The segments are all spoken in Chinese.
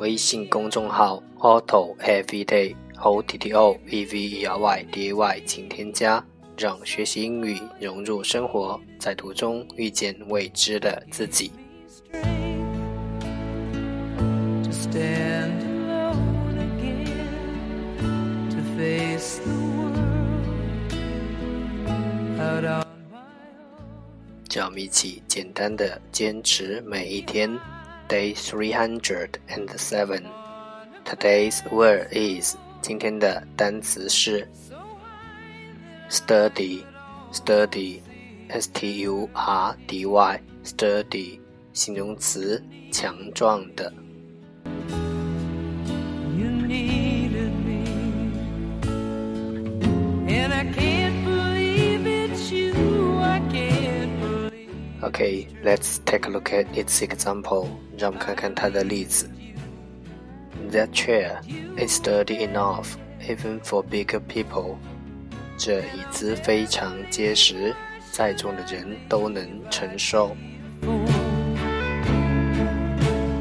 微信公众号 Auto Everyday O T T O E V E R Y D A Y，请添加，让学习英语融入生活，在途中遇见未知的自己。让我们一起简单的坚持每一天。Day three hundred and seven. Today's word is 今天的单词是 sturdy, sturdy, s t u r d y, sturdy 形容词，强壮的。 Okay, let's take a look at its example. 让我们看看它的例子。That chair is sturdy enough even for bigger people. 这椅子非常结实，再重的人都能承受。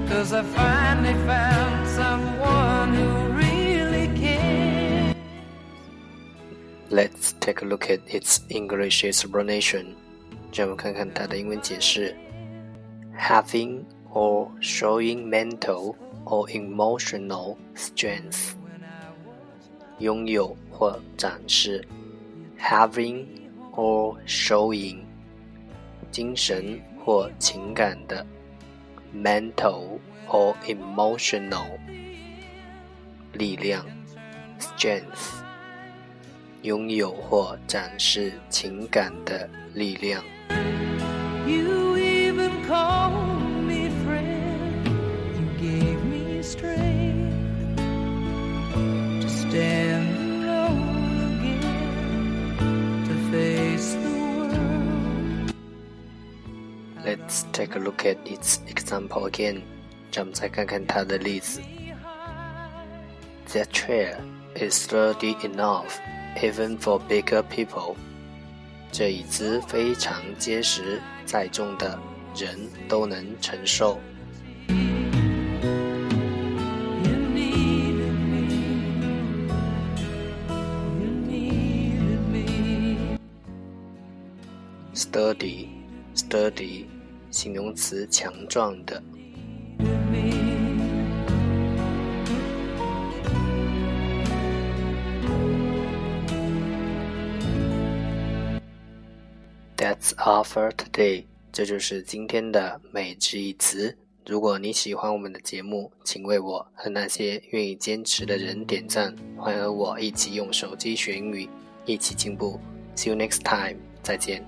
Cause I finally found someone who really cares. Let's take a look at its English explanation. 让我们看看它的英文解释：having or showing mental or emotional strength，拥有或展示；having or showing，精神或情感的；mental or emotional，力量；strength，拥有或展示情感的力量。You even called me friend. You gave me strength to stand alone again, to face the world. Let's take a look at its example again. 让我们再看看它的例子。That chair is sturdy enough even for bigger people. 这椅子非常结实，再重的人都能承受。Sturdy，sturdy，形容词，强壮的。 That's all for today。这就是今天的每日一词。如果你喜欢我们的节目，请为我和那些愿意坚持的人点赞。欢迎和我一起用手机学英语，一起进步。See you next time。再见。